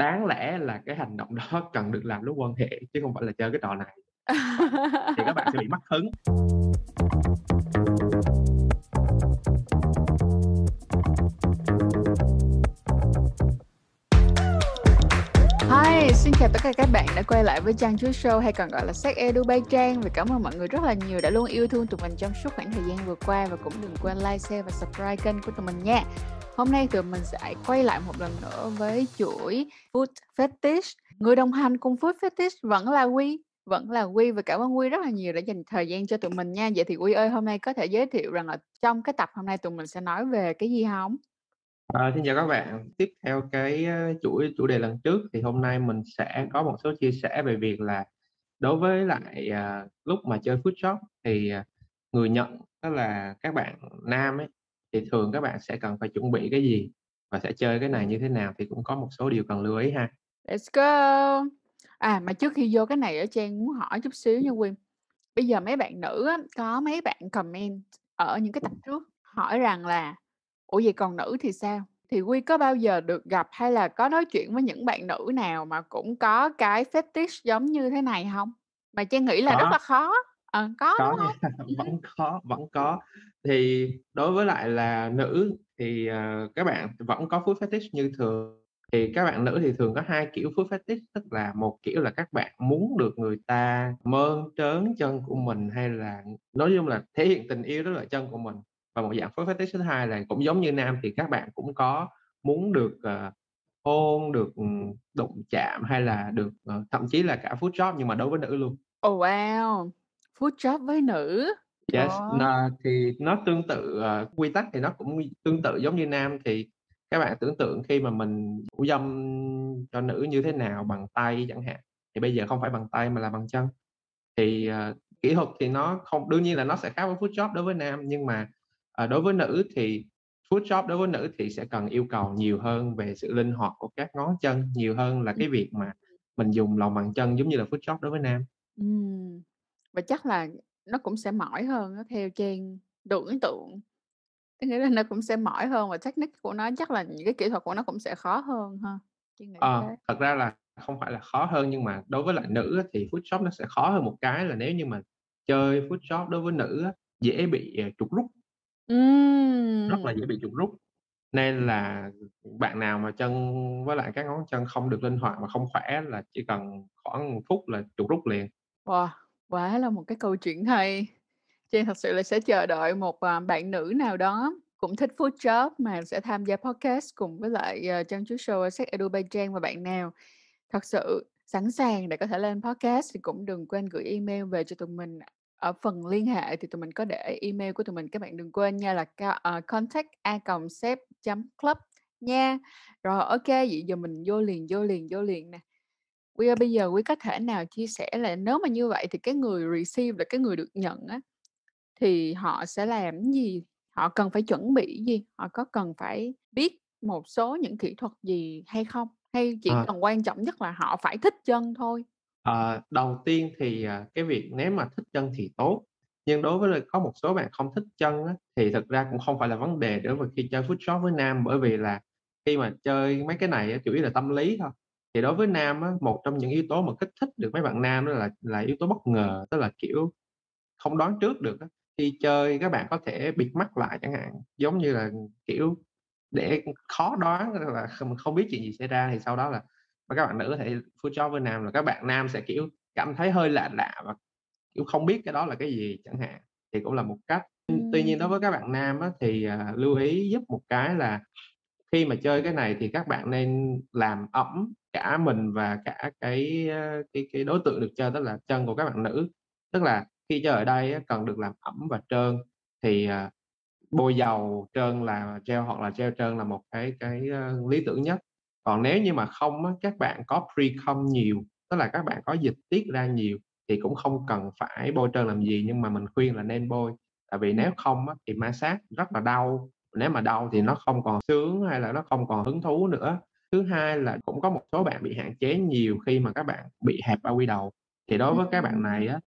đáng lẽ là cái hành động đó cần được làm lúc quan hệ chứ không phải là chơi cái trò này. Thì các bạn sẽ bị mất hứng. Hi, xin chào tất cả các bạn đã quay lại với Trang Chuối Show hay còn gọi là Sex Edu by Trang Và cảm ơn mọi người rất là nhiều đã luôn yêu thương tụi mình trong suốt khoảng thời gian vừa qua Và cũng đừng quên like, share và subscribe kênh của tụi mình nha Hôm nay tụi mình sẽ quay lại một lần nữa với chuỗi Food Fetish Người đồng hành cùng Food Fetish vẫn là Quy vẫn là Quy và cảm ơn Quy rất là nhiều đã dành thời gian cho tụi mình nha Vậy thì Quy ơi hôm nay có thể giới thiệu rằng là trong cái tập hôm nay tụi mình sẽ nói về cái gì không? À, xin chào các bạn. Tiếp theo cái ờ, chuỗi chủ đề lần trước thì hôm nay mình sẽ có một số chia sẻ về việc là đối với lại uh, lúc mà chơi food shop thì uh, người nhận đó là các bạn nam ấy thì thường các bạn sẽ cần phải chuẩn bị cái gì và sẽ chơi cái này như thế nào thì cũng có một số điều cần lưu ý ha. Let's go. À mà trước khi vô cái này ở Trang muốn hỏi chút xíu nha Quyên. Bây giờ mấy bạn nữ á, có mấy bạn comment ở những cái tập trước hỏi rằng là Ủa vậy còn nữ thì sao? Thì Quy có bao giờ được gặp hay là có nói chuyện với những bạn nữ nào mà cũng có cái fetish giống như thế này hông? Mà Trang nghĩ là rất Có. là khó. Ờ, có, Có hông? nha, Ừm vẫn có, vẫn có. Thì đối với lại là nữ thì, ờ, các bạn vẫn có food fetish như thường. Thì các bạn nữ thì thường có hai kiểu food fetish, tức là một kiểu là các bạn muốn được người ta mơn trớn chân của mình, hay là nói chung là thể hiện tình yêu đó là chân của mình. Và một dạng food fetish thứ hai là cũng giống như nam thì các bạn cũng có muốn được, ờ, hôn, được, ừm, đụng chạm hay là được, ờ, thậm chí là cả food job nhưng mà đối với nữ luôn. Ồ, wow! Food job với nữ. Yes, Wow! nó thì nó tương tự, ờ, quy tắc thì nó cũng tương tự giống như nam. Thì các bạn tưởng tượng khi mà mình thủ dâm cho nữ như thế nào bằng tay chẳng hạn, thì bây giờ không phải bằng tay mà là bằng chân. Thì, ờ, kỹ thuật thì nó không đương nhiên là nó sẽ khác với food job đối với nam, nhưng mà, ờ, đối với nữ thì food job đối với nữ thì sẽ cần yêu cầu nhiều hơn về sự linh hoạt của các ngón chân, nhiều hơn là cái việc mà mình dùng lòng bàn chân giống như là food job đối với nam. Và chắc là nó cũng sẽ mỏi hơn á, theo Trang tưởng tượng. Có nghĩa là nó cũng sẽ mỏi hơn và technique của nó chắc là những cái kỹ thuật của nó cũng sẽ khó hơn ha? Ờ, thế. thật ra là không phải là khó hơn, nhưng mà đối với lại nữ thì job nó sẽ khó hơn một cái là nếu như mà chơi job đối với nữ dễ bị, ờ, chuột rút. Rất là dễ bị chuột rút. Nên là bạn nào mà chân với lại các ngón chân không được linh hoạt và không khỏe là chỉ cần khoảng 1 phút là chuột rút liền. Wow! Quá là một cái câu chuyện hay. Trang thật sự là sẽ chờ đợi một, à, bạn nữ nào đó cũng thích food job mà sẽ tham gia podcast cùng với lại, ờ, Trang Chú Show, Sex Edu Bay Trang. Và bạn nào thật sự sẵn sàng để có thể lên podcast thì cũng đừng quên gửi email về cho tụi mình. Ở phần liên hệ thì tụi mình có để email của tụi mình, các bạn đừng quên nha là ca ờ, contact@sep.club nha. Rồi, ô kê, vậy giờ mình vô liền, vô liền, vô liền nè. Ơi, bây giờ Quy có thể nào chia sẻ là nếu mà như vậy thì cái người receive là cái người được nhận á, thì họ sẽ làm gì? Họ cần phải chuẩn bị gì? Họ có cần phải biết một số những kỹ thuật gì hay không? Hay chỉ Ờ. cần quan trọng nhất là họ phải thích chân thôi? Ờ, đầu tiên thì, à, cái việc nếu mà thích chân thì tốt, nhưng đối với có một số bạn không thích chân á, thì thực ra cũng không phải là vấn đề đối với khi chơi food job với nam. Bởi vì là khi mà chơi mấy cái này chủ yếu là tâm lý thôi. Thì đối với nam á, một trong những yếu tố mà kích thích được mấy bạn nam đó là là yếu tố bất ngờ, tức là, kiểu, không đoán trước được á. Khi chơi các bạn có thể bịt mắt lại chẳng hạn, giống như là, kiểu, để khó đoán là không không biết chuyện gì xảy ra, thì sau đó là mấy các bạn nữ có thể food job với nam là các bạn nam sẽ, kiểu, cảm thấy hơi lạ lạ và, kiểu, không biết cái đó là cái gì chẳng hạn, thì cũng là một cách. Tuy nhiên đối với các bạn nam á, thì, à, lưu ý giúp một cái là khi mà chơi cái này thì các bạn nên làm ẩm cả mình và cả cái, ờ, cái cái đối tượng được chơi, tức là chân của các bạn nữ. Tức là khi chơi ở đây cần được làm ẩm và trơn, thì, ờ, bôi dầu trơn là gel hoặc là gel trơn là một cái cái, ờ, lý tưởng nhất. Còn nếu như mà không các bạn có pre-cum nhiều, tức là các bạn có dịch tiết ra nhiều thì cũng không cần phải bôi trơn làm gì, nhưng mà mình khuyên là nên bôi. Tại vì nếu không thì ma sát rất là đau, nếu mà đau thì nó không còn sướng hay là nó không còn hứng thú nữa. Thứ hai là cũng có một số bạn bị hạn chế nhiều khi mà các bạn bị hẹp bao quy đầu. Thì đối với các bạn này á,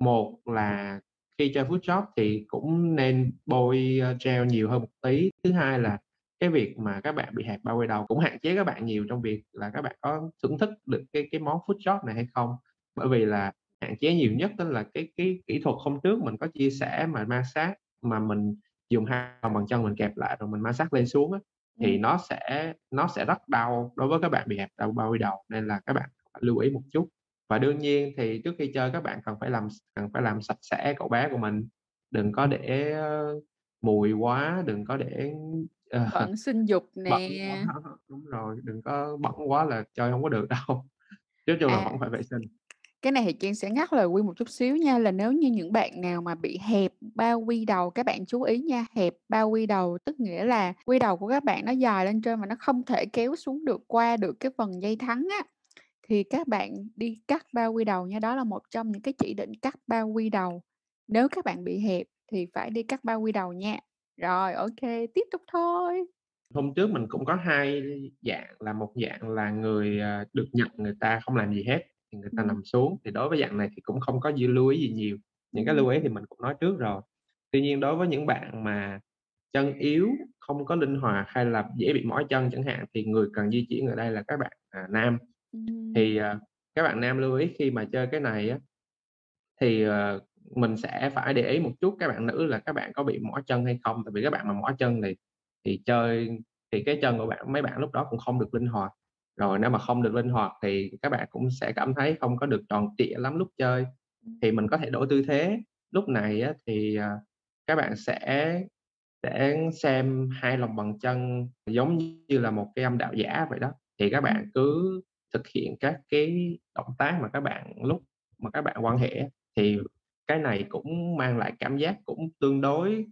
một là khi chơi food job thì cũng nên bôi, ơ, gel nhiều hơn một tí. Thứ hai là cái việc mà các bạn bị hẹp bao quy đầu cũng hạn chế các bạn nhiều trong việc là các bạn có thưởng thức được cái cái món food shop này hay không. Bởi vì là hạn chế nhiều nhất đó là cái cái kỹ thuật hôm trước mình có chia sẻ mà massage mà mình dùng hai lòng bàn chân mình kẹp lại rồi mình massage lên xuống á, thì nó sẽ nó sẽ rất đau đối với các bạn bị hẹp đầu bao quy đầu, nên là các bạn lưu ý một chút. Và đương nhiên thì trước khi chơi các bạn cần phải làm cần phải làm sạch sẽ cậu bé của mình, đừng có để, ơ, mùi quá, đừng có để, ờ, Bận sinh dục bẩn nè. quá đúng rồi, đừng có bẩn quá là chơi hông có được đâu. Nói chung là À. vẫn phải vệ sinh. Cái này thì Trang sẽ ngắt lời Quy một chút xíu nha, là nếu như những bạn nào mà bị hẹp bao quy đầu, các bạn chú ý nha, hẹp bao quy đầu tức nghĩa là quy đầu của các bạn nó dài lên trên và nó không thể kéo xuống được qua được cái phần dây thắng á, thì các bạn đi cắt bao quy đầu nha. Đó là một trong những cái chỉ định cắt bao quy đầu. Nếu các bạn bị hẹp thì phải đi cắt bao quy đầu nha. Rồi, ok tiếp tục thôi. Hôm trước mình cũng có hai dạng, là một dạng là người, ờ, được nhận người ta không làm gì hết, thì người ta Ừm. nằm xuống, thì đối với dạng này thì cũng không có gì lưu ý gì nhiều. Những cái lưu ý thì mình cũng nói trước rồi. Tuy nhiên đối với những bạn mà chân yếu, không có linh hoạt hay là dễ bị mỏi chân chẳng hạn, thì người cần di chuyển ở đây là các bạn, à, nam. Ừm. Thì, ờ, các bạn nam lưu ý khi mà chơi cái này á, thì, ờ, mình sẽ phải để ý một chút các bạn nữ là các bạn có bị mỏi chân hay không. Tại vì các bạn mà mỏi chân thì thì chơi thì cái chân của bạn mấy bạn lúc đó cũng không được linh hoạt. Rồi nếu mà không được linh hoạt thì các bạn cũng sẽ cảm thấy không có được tròn trịa lắm lúc chơi. Thì mình có thể đổi tư thế, lúc này á thì, ờ, các bạn sẽ sẽ xem hai lòng bàn chân giống như là một cái âm đạo giả vậy đó. Thì các bạn cứ thực hiện các cái động tác mà các bạn lúc mà các bạn quan hệ thì cái này cũng mang lại cảm giác cũng tương đối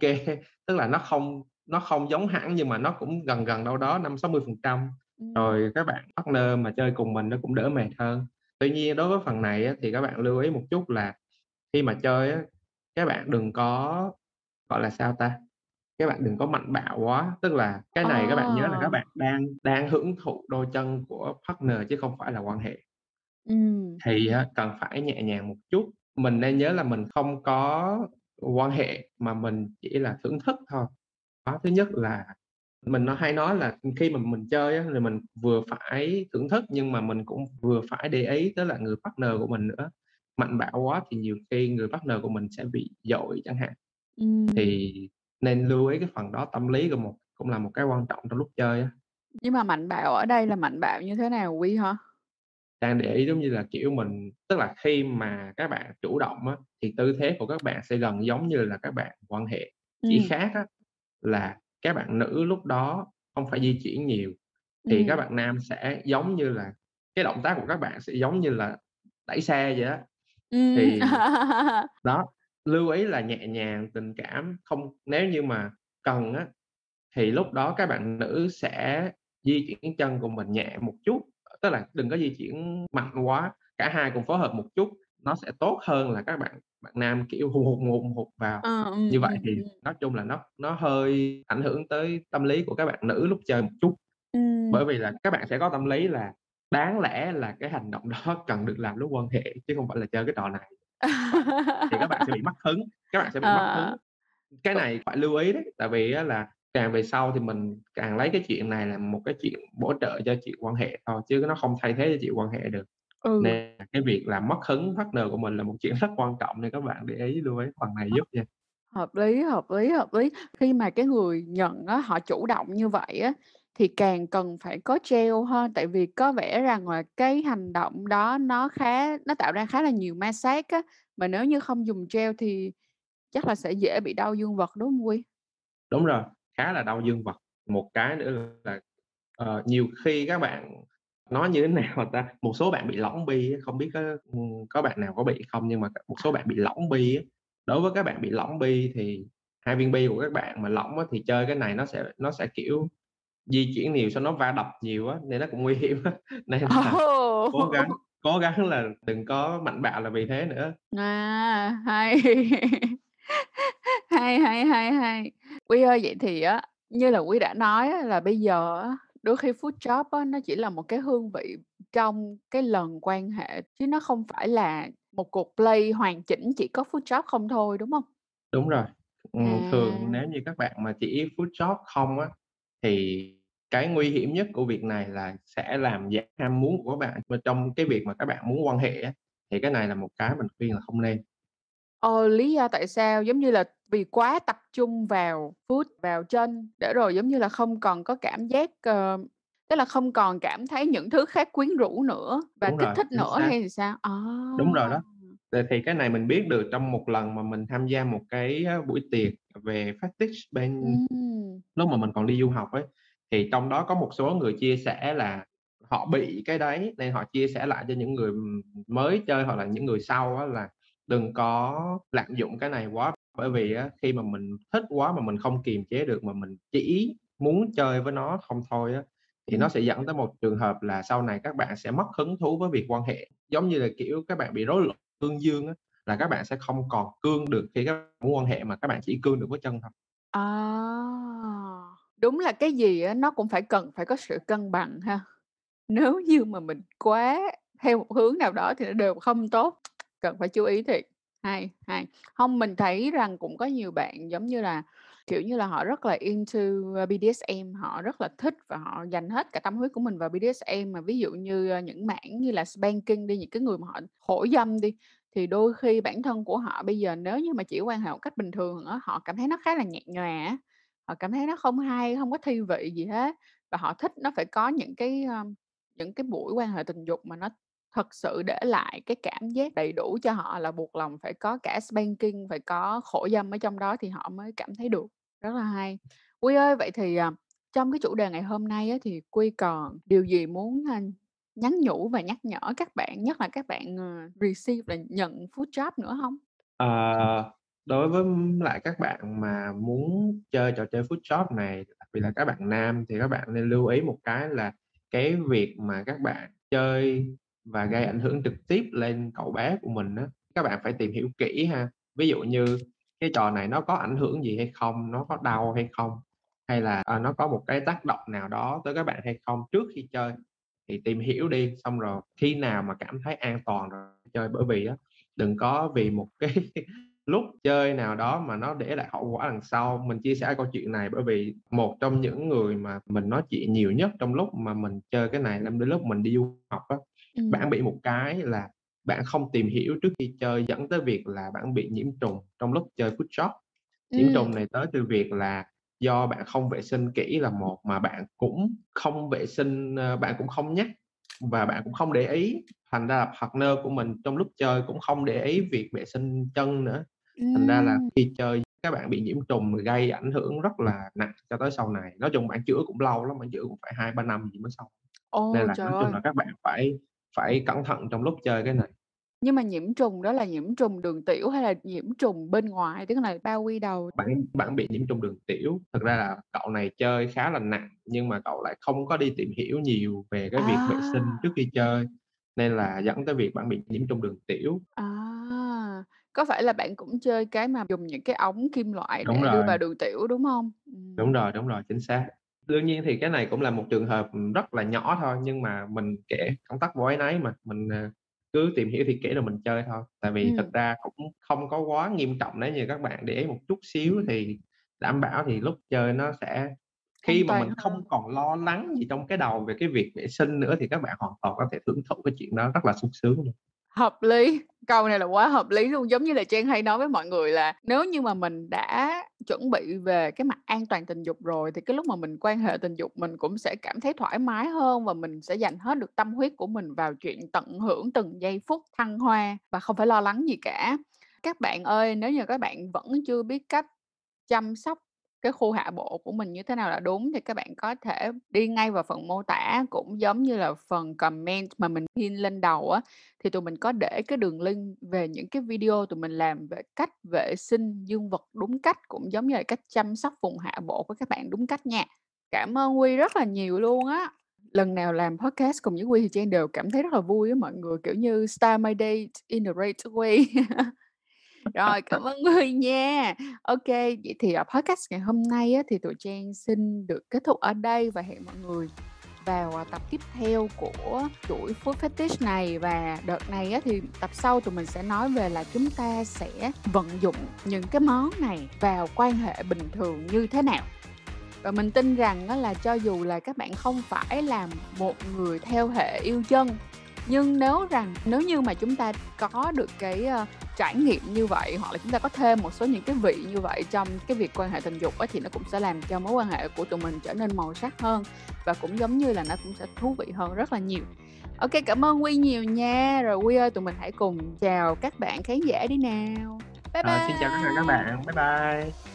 kê, tức là nó không nó không giống hẳn nhưng mà nó cũng gần gần đâu đó 50-60%. Ừm. Rồi các bạn partner mà chơi cùng mình nó cũng đỡ mệt hơn. Tuy nhiên đối với phần này á thì các bạn lưu ý một chút là khi mà chơi á, các bạn đừng có, gọi là, sao ta, các bạn đừng có mạnh bạo quá. Tức là cái này các bạn nhớ là các Ờ. bạn đang đang hưởng thụ đôi chân của partner chứ không phải là quan hệ. Ừm. Thì á cần phải nhẹ nhàng một chút. Mình nên nhớ là mình không có quan hệ mà mình chỉ là thưởng thức thôi. Đó, thứ nhất là mình nó hay nói là, khi mà mình chơi á thì mình vừa phải thưởng thức nhưng mà mình cũng vừa phải để ý tới là người partner của mình nữa. Mạnh bạo quá thì nhiều khi người partner của mình sẽ bị dội chẳng hạn. Ừm. Thì nên lưu ý cái phần đó, tâm lý của một cũng là một cái quan trọng trong lúc chơi á. Nhưng mà mạnh bạo ở đây là mạnh bạo như thế nào Quy hả? Đang để ý giống như là, kiểu, mình tức là khi mà các bạn chủ động á, thì tư thế của các bạn sẽ gần giống như là các bạn quan hệ. Chỉ Ừm. khác á là các bạn nữ lúc đó không phải di chuyển nhiều, thì các Ừm. bạn nam sẽ giống như là cái động tác của các bạn sẽ giống như là đẩy xe vậy. Ừm. Thì đó, lưu ý là nhẹ nhàng, tình cảm, không nếu như mà cần á, thì lúc đó các bạn nữ sẽ di chuyển chân của mình nhẹ một chút, tức là đừng có di chuyển mạnh quá, cả hai cùng phối hợp một chút, nó sẽ tốt hơn là các bạn bạn nam, kiểu, hùng hục, hùng hục, vào. Ờ, ừm, Như vậy ừm, thì ừm. nói chung là nó nó hơi ảnh hưởng tới tâm lý của các bạn nữ lúc chơi một chút. Ừm. Bởi vì là các bạn sẽ có tâm lý là đáng lẽ là cái hành động đó cần được làm lúc quan hệ chứ không phải là chơi cái trò này. Thì các bạn sẽ bị mất hứng, các bạn sẽ bị mất hứng. Ờ. Cái C này phải lưu ý đấy, tại vì là càng về sau thì mình càng lấy cái chuyện này làm một cái chuyện bổ trợ cho chuyện quan hệ thôi, chứ nó không thay thế cho chuyện quan hệ được. Ừ. Nên là cái việc làm mất hứng partner của mình là một chuyện rất quan trọng nên các bạn để ý lưu ý phần này giúp nha. Hợp lý, hợp lý, hợp lý. Khi mà cái người nhận á, họ chủ động như vậy á, thì càng cần phải có treo ha, tại vì có vẻ rằng là cái hành động đó nó khá nó tạo ra khá là nhiều ma sát á, mà nếu như không dùng treo thì chắc là sẽ dễ bị đau dương vật, đúng hông Quy? Đúng rồi, khá là đau dương vật. Một cái nữa là, ờ, nhiều khi các bạn nói như thế nào ta, một số bạn bị lõng bi không biết có, ừm, có bạn nào có bị không nhưng mà một số bạn bị lõng bi. Đối với các bạn bị lõng bi thì hai viên bi của các bạn mà lõng thì chơi cái này nó sẽ nó sẽ, kiểu, di chuyển nhiều xong nó va đập nhiều á, nên nó cũng nguy hiểm. Nên là cố gắng cố gắng là đừng có mạnh bạo là vì thế nữa. À, hay. Hay, hay, hay, hay. Quy ơi, vậy thì á, như là Quy đã nói là bây giờ á, đôi khi food shop á, nó chỉ là một cái hương vị trong cái lần quan hệ, chứ nó không phải là một cuộc play hoàn chỉnh chỉ có food shop không thôi, đúng hông? Đúng rồi. Thường À. nếu như các bạn mà chỉ food shop không á thì cái nguy hiểm nhất của việc này là sẽ làm giảm ham muốn của các bạn và trong cái việc mà các bạn muốn quan hệ á, thì cái này là một cái mình khuyên là không nên. Ờ, lý do tại sao? Giống như là vì quá tập trung vào food, vào chân để rồi giống như là không còn có cảm giác, ờ tức là không còn cảm thấy những thứ khác quyến rũ nữa và Đúng kích rồi, thích nữa xác. hay sao? À! Đúng rồi đó. Thì cái này mình biết được trong một lần mà mình tham gia một cái, buổi tiệc về fetish bên Ừm. lúc mà mình còn đi du học ấy, thì trong đó có một số người chia sẻ là họ bị cái đấy nên họ chia sẻ lại cho những người, mới chơi hoặc là những người sau là đừng có lạm dụng cái này quá. Bởi vì á, khi mà mình thích quá mà mình không kiềm chế được mà mình chỉ muốn chơi với nó không thôi á, thì nó sẽ dẫn tới một trường hợp là sau này các bạn sẽ mất hứng thú với việc quan hệ. Giống như là, kiểu, các bạn bị rối loạn cương dương á, là các bạn sẽ không còn cương được khi các bạn muốn quan hệ mà các bạn chỉ cương được với chân thôi. À! Đúng là cái gì á nó cũng phải cần phải có sự cân bằng ha. Nếu như mà mình quá theo một hướng nào đó thì nó đều không tốt, cần phải chú ý thiệt. Hay, hay. không mình thấy rằng cũng có nhiều bạn, giống như là, kiểu như là, họ rất là into, ờ, BDSM, họ rất là thích và họ dành hết cả tâm huyết của mình vào BDSM. Mà ví dụ như, ờ, những mảng như là spanking đi, những cái người mà họ khổ dâm đi, thì đôi khi bản thân của họ bây giờ nếu như mà chỉ quan hệ một cách bình thường đó, họ cảm thấy nó khá là nhạt nhòa họ cảm thấy nó không hay, không có thi vị gì hết. Và họ thích nó phải có những cái, những cái buổi quan hệ tình dục mà nó thật sự để lại cái cảm giác đầy đủ cho họ là buộc lòng phải có cả spanking, phải có khổ dâm ở trong đó thì họ mới cảm thấy được. Rất là hay. Quy ơi, vậy thì, ờ, trong cái chủ đề ngày hôm nay á, thì Quy còn điều gì muốn, nhắn nhủ và nhắc nhở các bạn, nhất là các bạn, ờ, receive là nhận foot job nữa hông? Ờ, đối với lại các bạn mà muốn chơi trò chơi foot job này, đặc biệt là các bạn nam thì các bạn nên lưu ý một cái là cái việc mà các bạn chơi và gây ảnh hưởng trực tiếp lên cậu bé của mình đó các bạn phải tìm hiểu kỹ ha. Ví dụ như cái trò này nó có ảnh hưởng gì hay không, nó có đau hay không, hay là, à, nó có một cái tác động nào đó tới các bạn hay không trước khi chơi. Thì tìm hiểu đi, xong rồi khi nào mà cảm thấy an toàn rồi chơi. Bởi vì á, đừng có vì một cái lúc chơi nào đó mà nó để lại hậu quả đằng sau. Mình chia sẻ câu chuyện này bởi vì một trong những người mà mình nói chuyện nhiều nhất trong lúc mà mình chơi cái này là đến lúc mình đi du học á, Ừm. bạn bị một cái là bạn không tìm hiểu trước khi chơi dẫn tới việc là bạn bị nhiễm trùng trong lúc chơi foot job. Nhiễm Ừm. trùng này tới từ việc là do bạn không vệ sinh kỹ là một, mà bạn cũng không vệ sinh, ơ, bạn cũng không nhắc và bạn cũng không để ý, thành ra là partner của mình trong lúc chơi cũng không để ý việc vệ sinh chân nữa. Thành ra là Ừm. khi chơi các bạn bị nhiễm trùng gây ảnh hưởng rất là nặng cho tới sau này. Nói chung bạn chữa cũng lâu lắm, bạn chữa cũng phải 2-3 năm gì mới xong. Nên là trời nói chung ơi! là các bạn phải phải cẩn thận trong lúc chơi cái này. Nhưng mà nhiễm trùng đó là nhiễm trùng đường tiểu hay là nhiễm trùng bên ngoài, tức là bao quy đầu? Bạn bạn bị nhiễm trùng đường tiểu. Thực ra là cậu này chơi khá là nặng, nhưng mà cậu lại không có đi tìm hiểu nhiều về cái việc vệ sinh trước À! khi chơi, nên là dẫn tới việc bạn bị nhiễm trùng đường tiểu. À! Có phải là bạn cũng chơi cái mà dùng những cái ống kim loại Đúng để đưa rồi. vào đường tiểu, đúng hông? Đúng rồi, đúng rồi, chính xác. Đương nhiên thì cái này cũng là một trường hợp, rất là nhỏ thôi, nhưng mà mình kể công tắc vô áy náy mà, mình, ờ, cứ tìm hiểu thiệt kỹ rồi mình chơi thôi. Tại vì Ừm. thật ra cũng không có quá nghiêm trọng nếu như các bạn để ý một chút xíu thì đảm bảo thì lúc chơi nó sẽ khi mà mình hơn. không còn lo lắng gì trong cái đầu về cái việc vệ sinh nữa thì các bạn hoàn toàn có thể hưởng thụ cái chuyện đó rất là sung sướng luôn. Hợp lý, câu này là quá hợp lý luôn. Giống như là Trang hay nói với mọi người là nếu như mà mình đã chuẩn bị về cái mặt an toàn tình dục rồi, thì cái lúc mà mình quan hệ tình dục mình cũng sẽ cảm thấy thoải mái hơn và mình sẽ dành hết được tâm huyết của mình vào chuyện tận hưởng từng giây phút thăng hoa và không phải lo lắng gì cả. Các bạn ơi, nếu như các bạn vẫn chưa biết cách chăm sóc cái khu hạ bộ của mình như thế nào là đúng thì các bạn có thể đi ngay vào phần mô tả, cũng giống như là phần comment mà mình pin lên đầu á, thì tụi mình có để cái đường link về những cái video tụi mình làm về cách vệ sinh dương vật đúng cách, cũng giống như là cách chăm sóc vùng hạ bộ của các bạn đúng cách nha. Cảm ơn Quy rất là nhiều luôn á. Lần nào làm podcast cùng với Quy thì Trang đều cảm thấy rất là vui á mọi người, kiểu như start my day in the right way. Rồi, cảm ơn người nha. Ok vậy thì, ở podcast ngày hôm nay á, thì tụi Trang xin được kết thúc ở đây và hẹn mọi người vào, ờ, tập tiếp theo của chuỗi Food Fetish này. Và đợt này á, thì tập sau tụi mình sẽ nói về là chúng ta sẽ vận dụng những cái món này vào quan hệ bình thường như thế nào. và mình tin rằng đó là cho dù là các bạn không phải là một người theo hệ yêu chân nhưng nếu rằng nếu như mà chúng ta có được cái uh, trải nghiệm như vậy hoặc là chúng ta có thêm một số những cái vị như vậy trong cái việc quan hệ tình dục ấy, thì nó cũng sẽ làm cho mối quan hệ của tụi mình trở nên màu sắc hơn và cũng giống như là nó cũng sẽ thú vị hơn rất là nhiều. Ok cảm ơn quy nhiều nha. Rồi quy ơi tụi mình hãy cùng chào các bạn khán giả đi nào. Bye bye à, xin chào tất cả các bạn. Bye bye